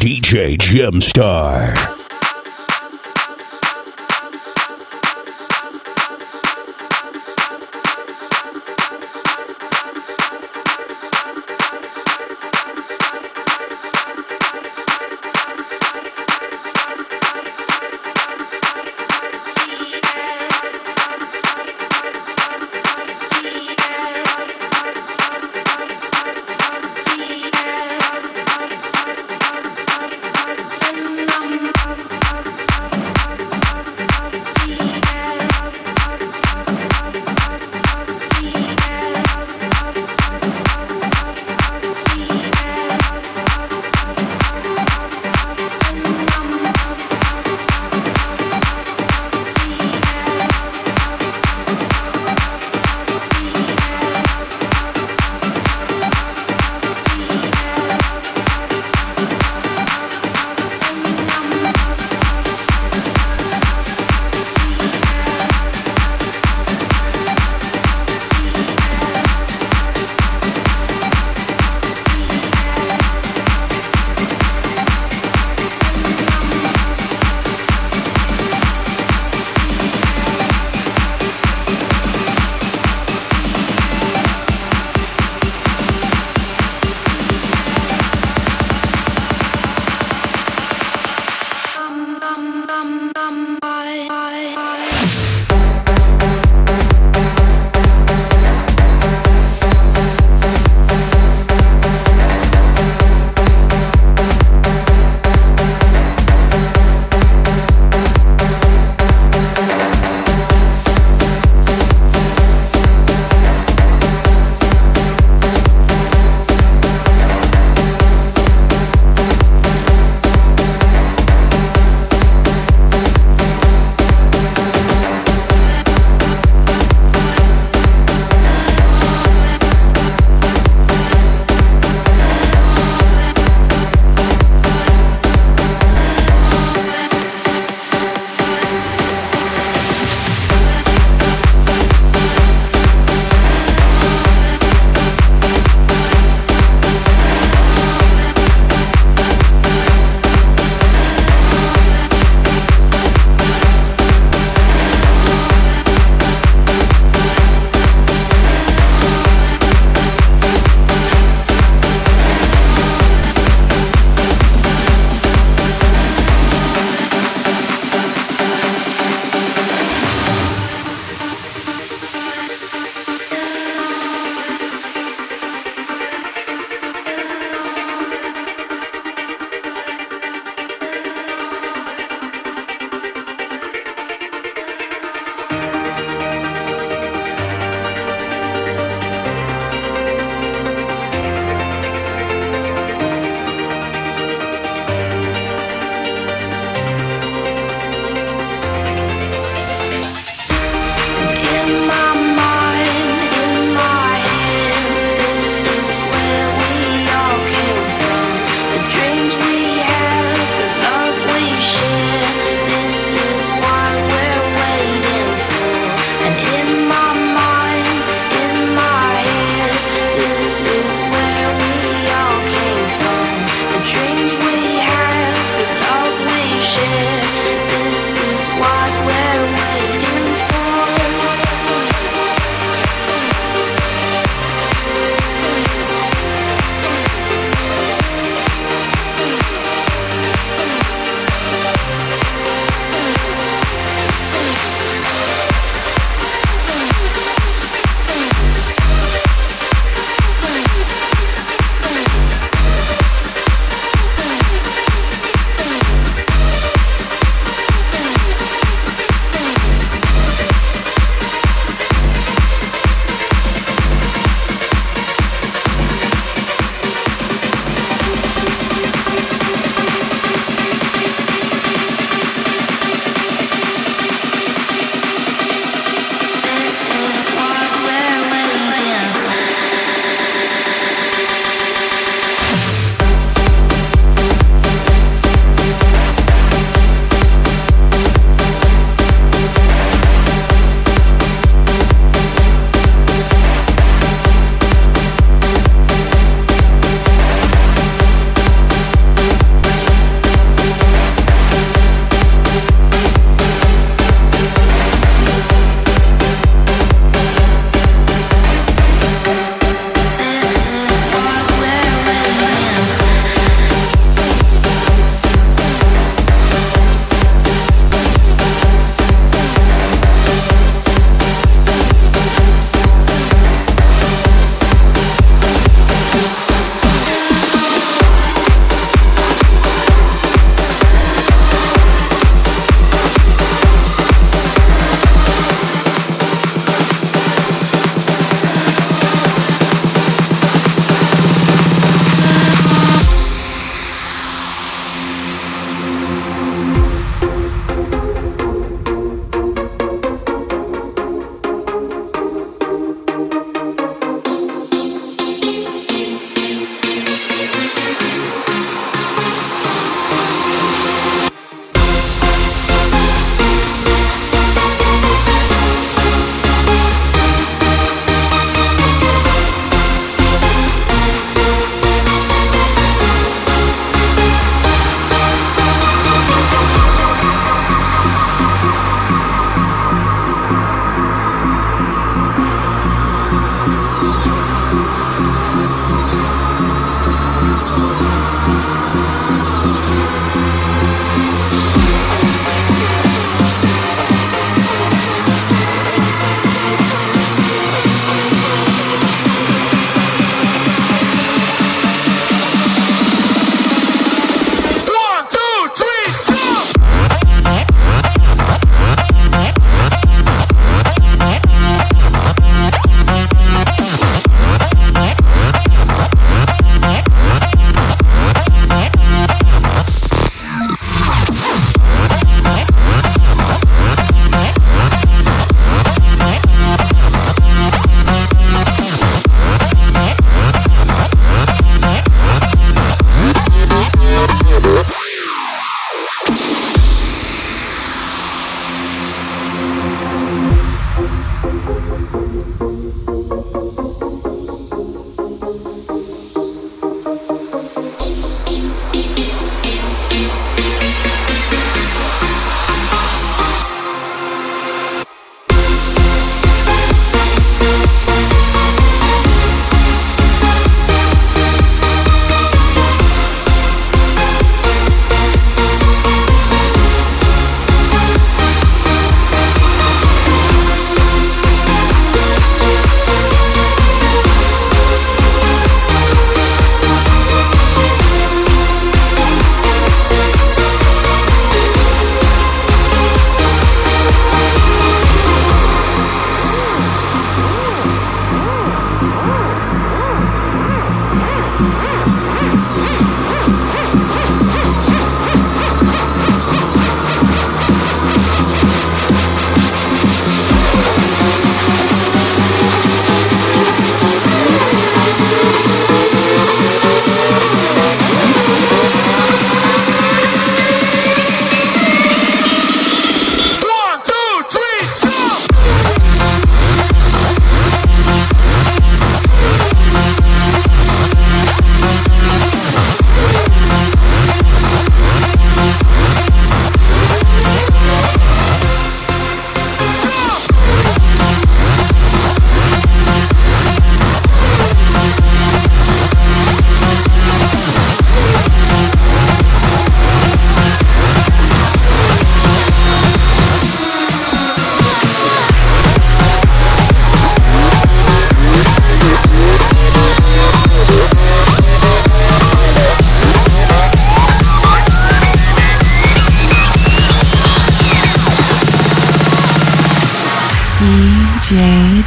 DJ Gemstar.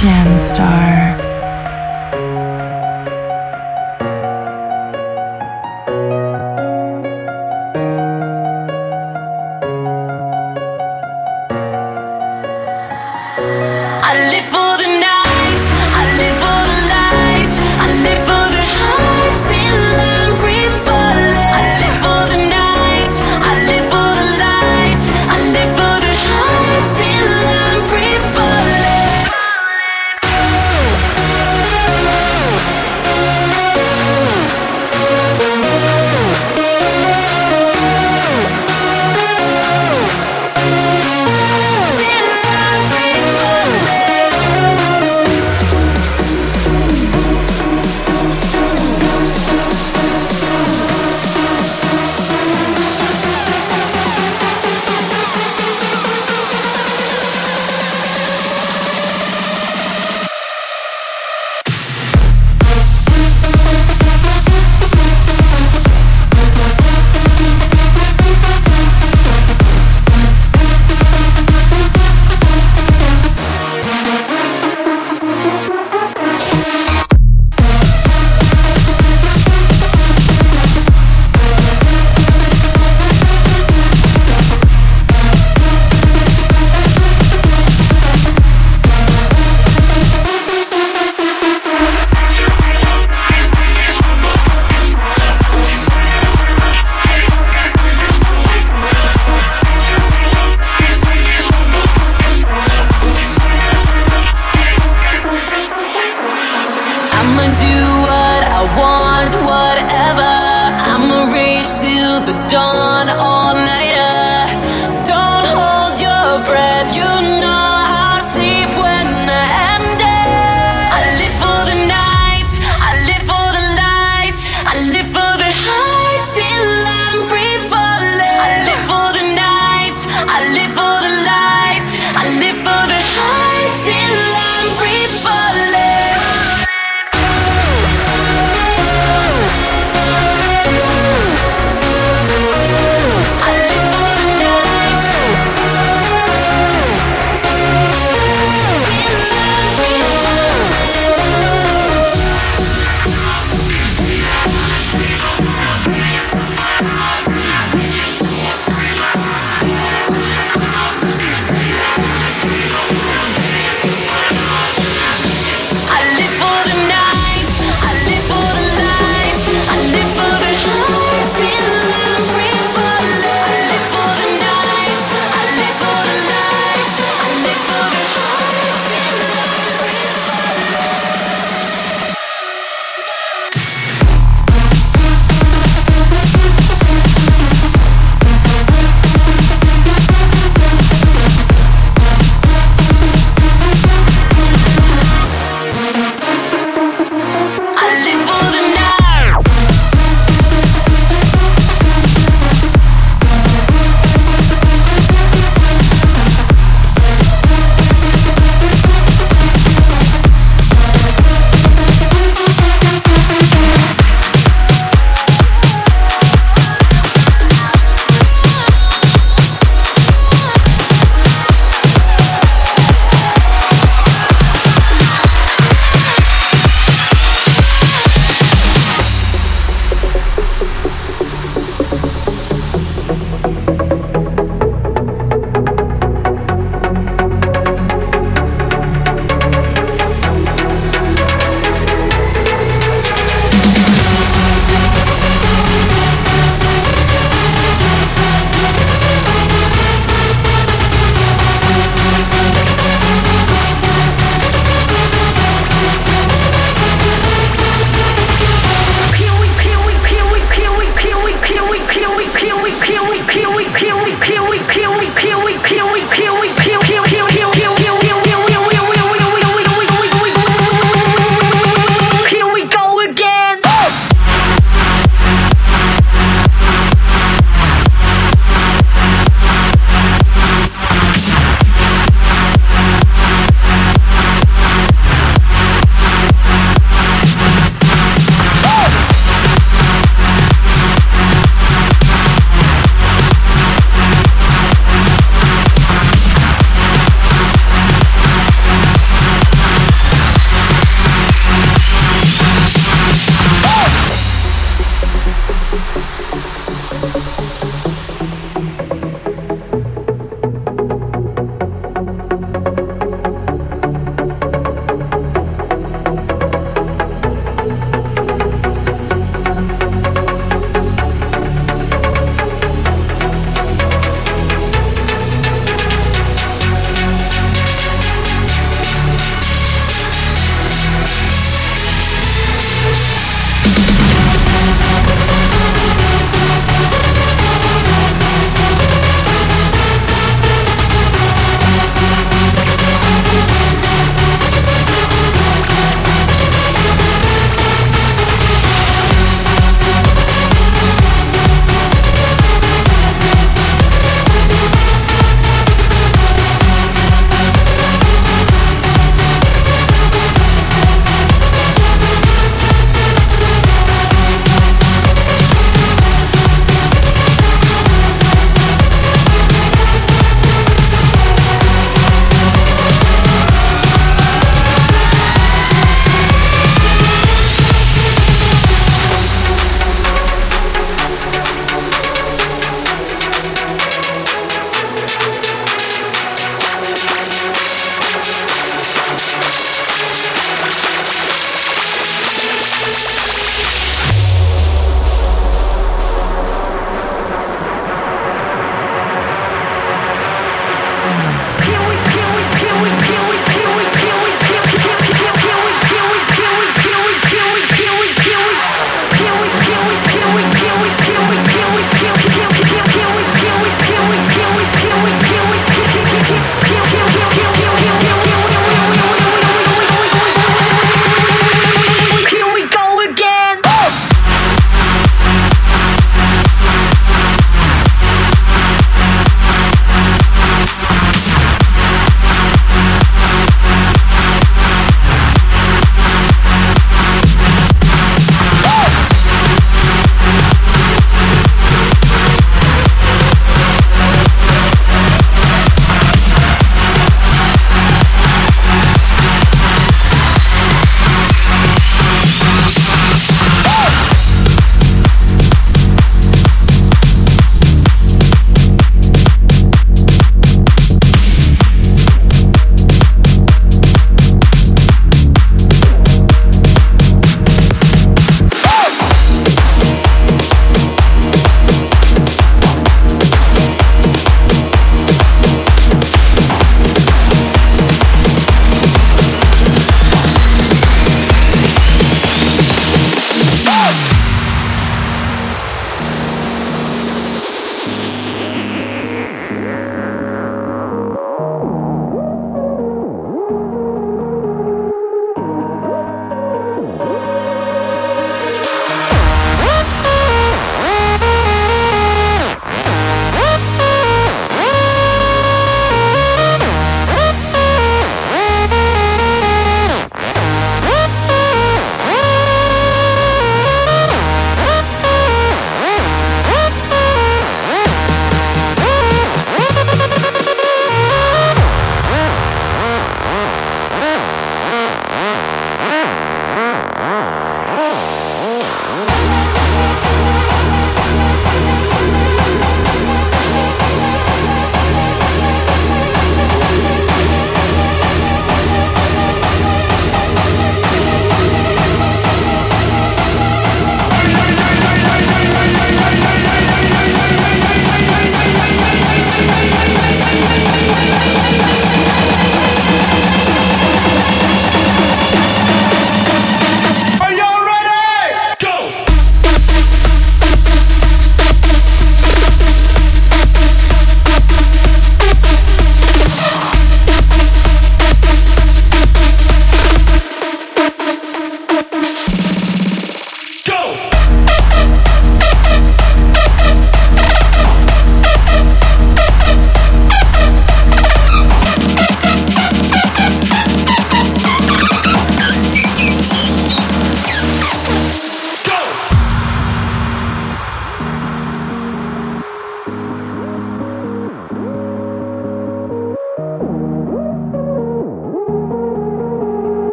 Gem Star.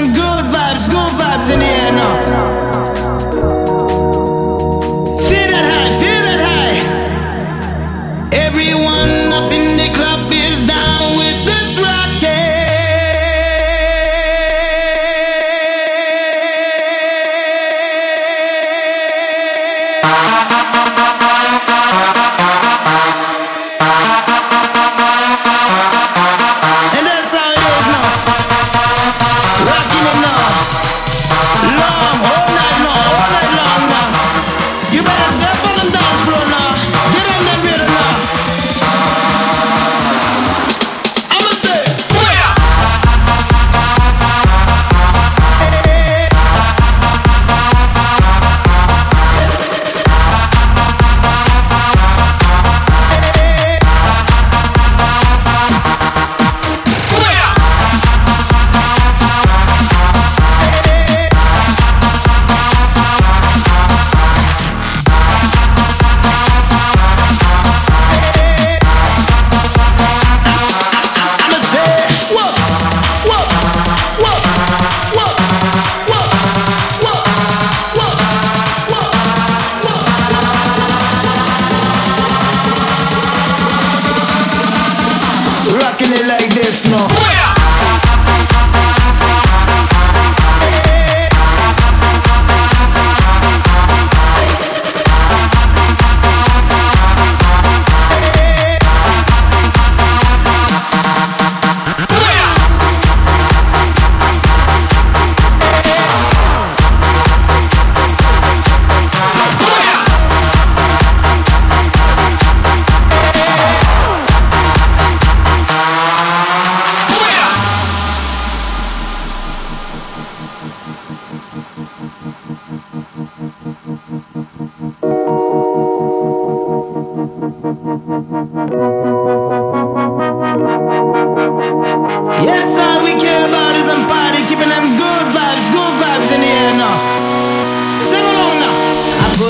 Them good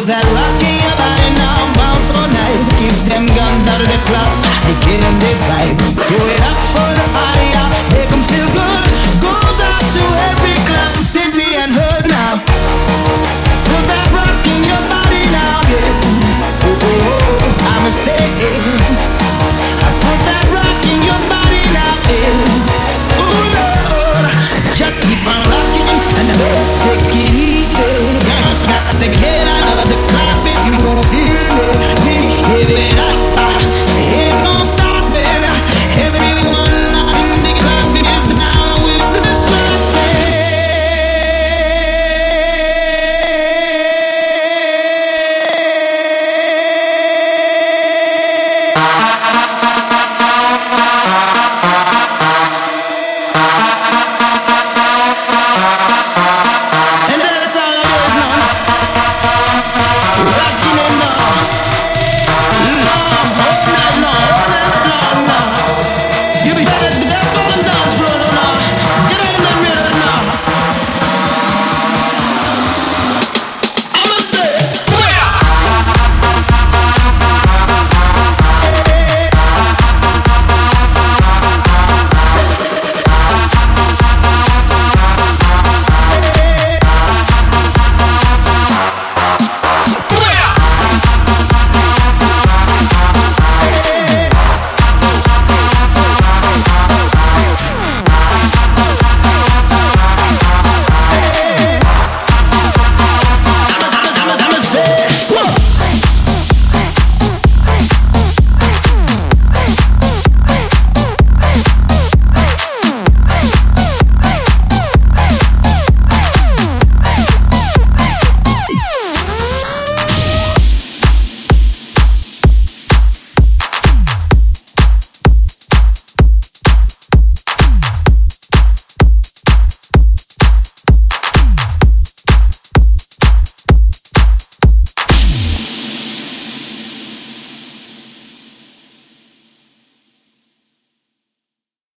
that rock in your body now bounce all night Keep them guns out of the club, they get in this vibe. Do it up for the party, y'all, make them feel good. Goes out to every club, city and hood now. Put that rock in your body now, yeah. Ooh, I'ma Ah, ah,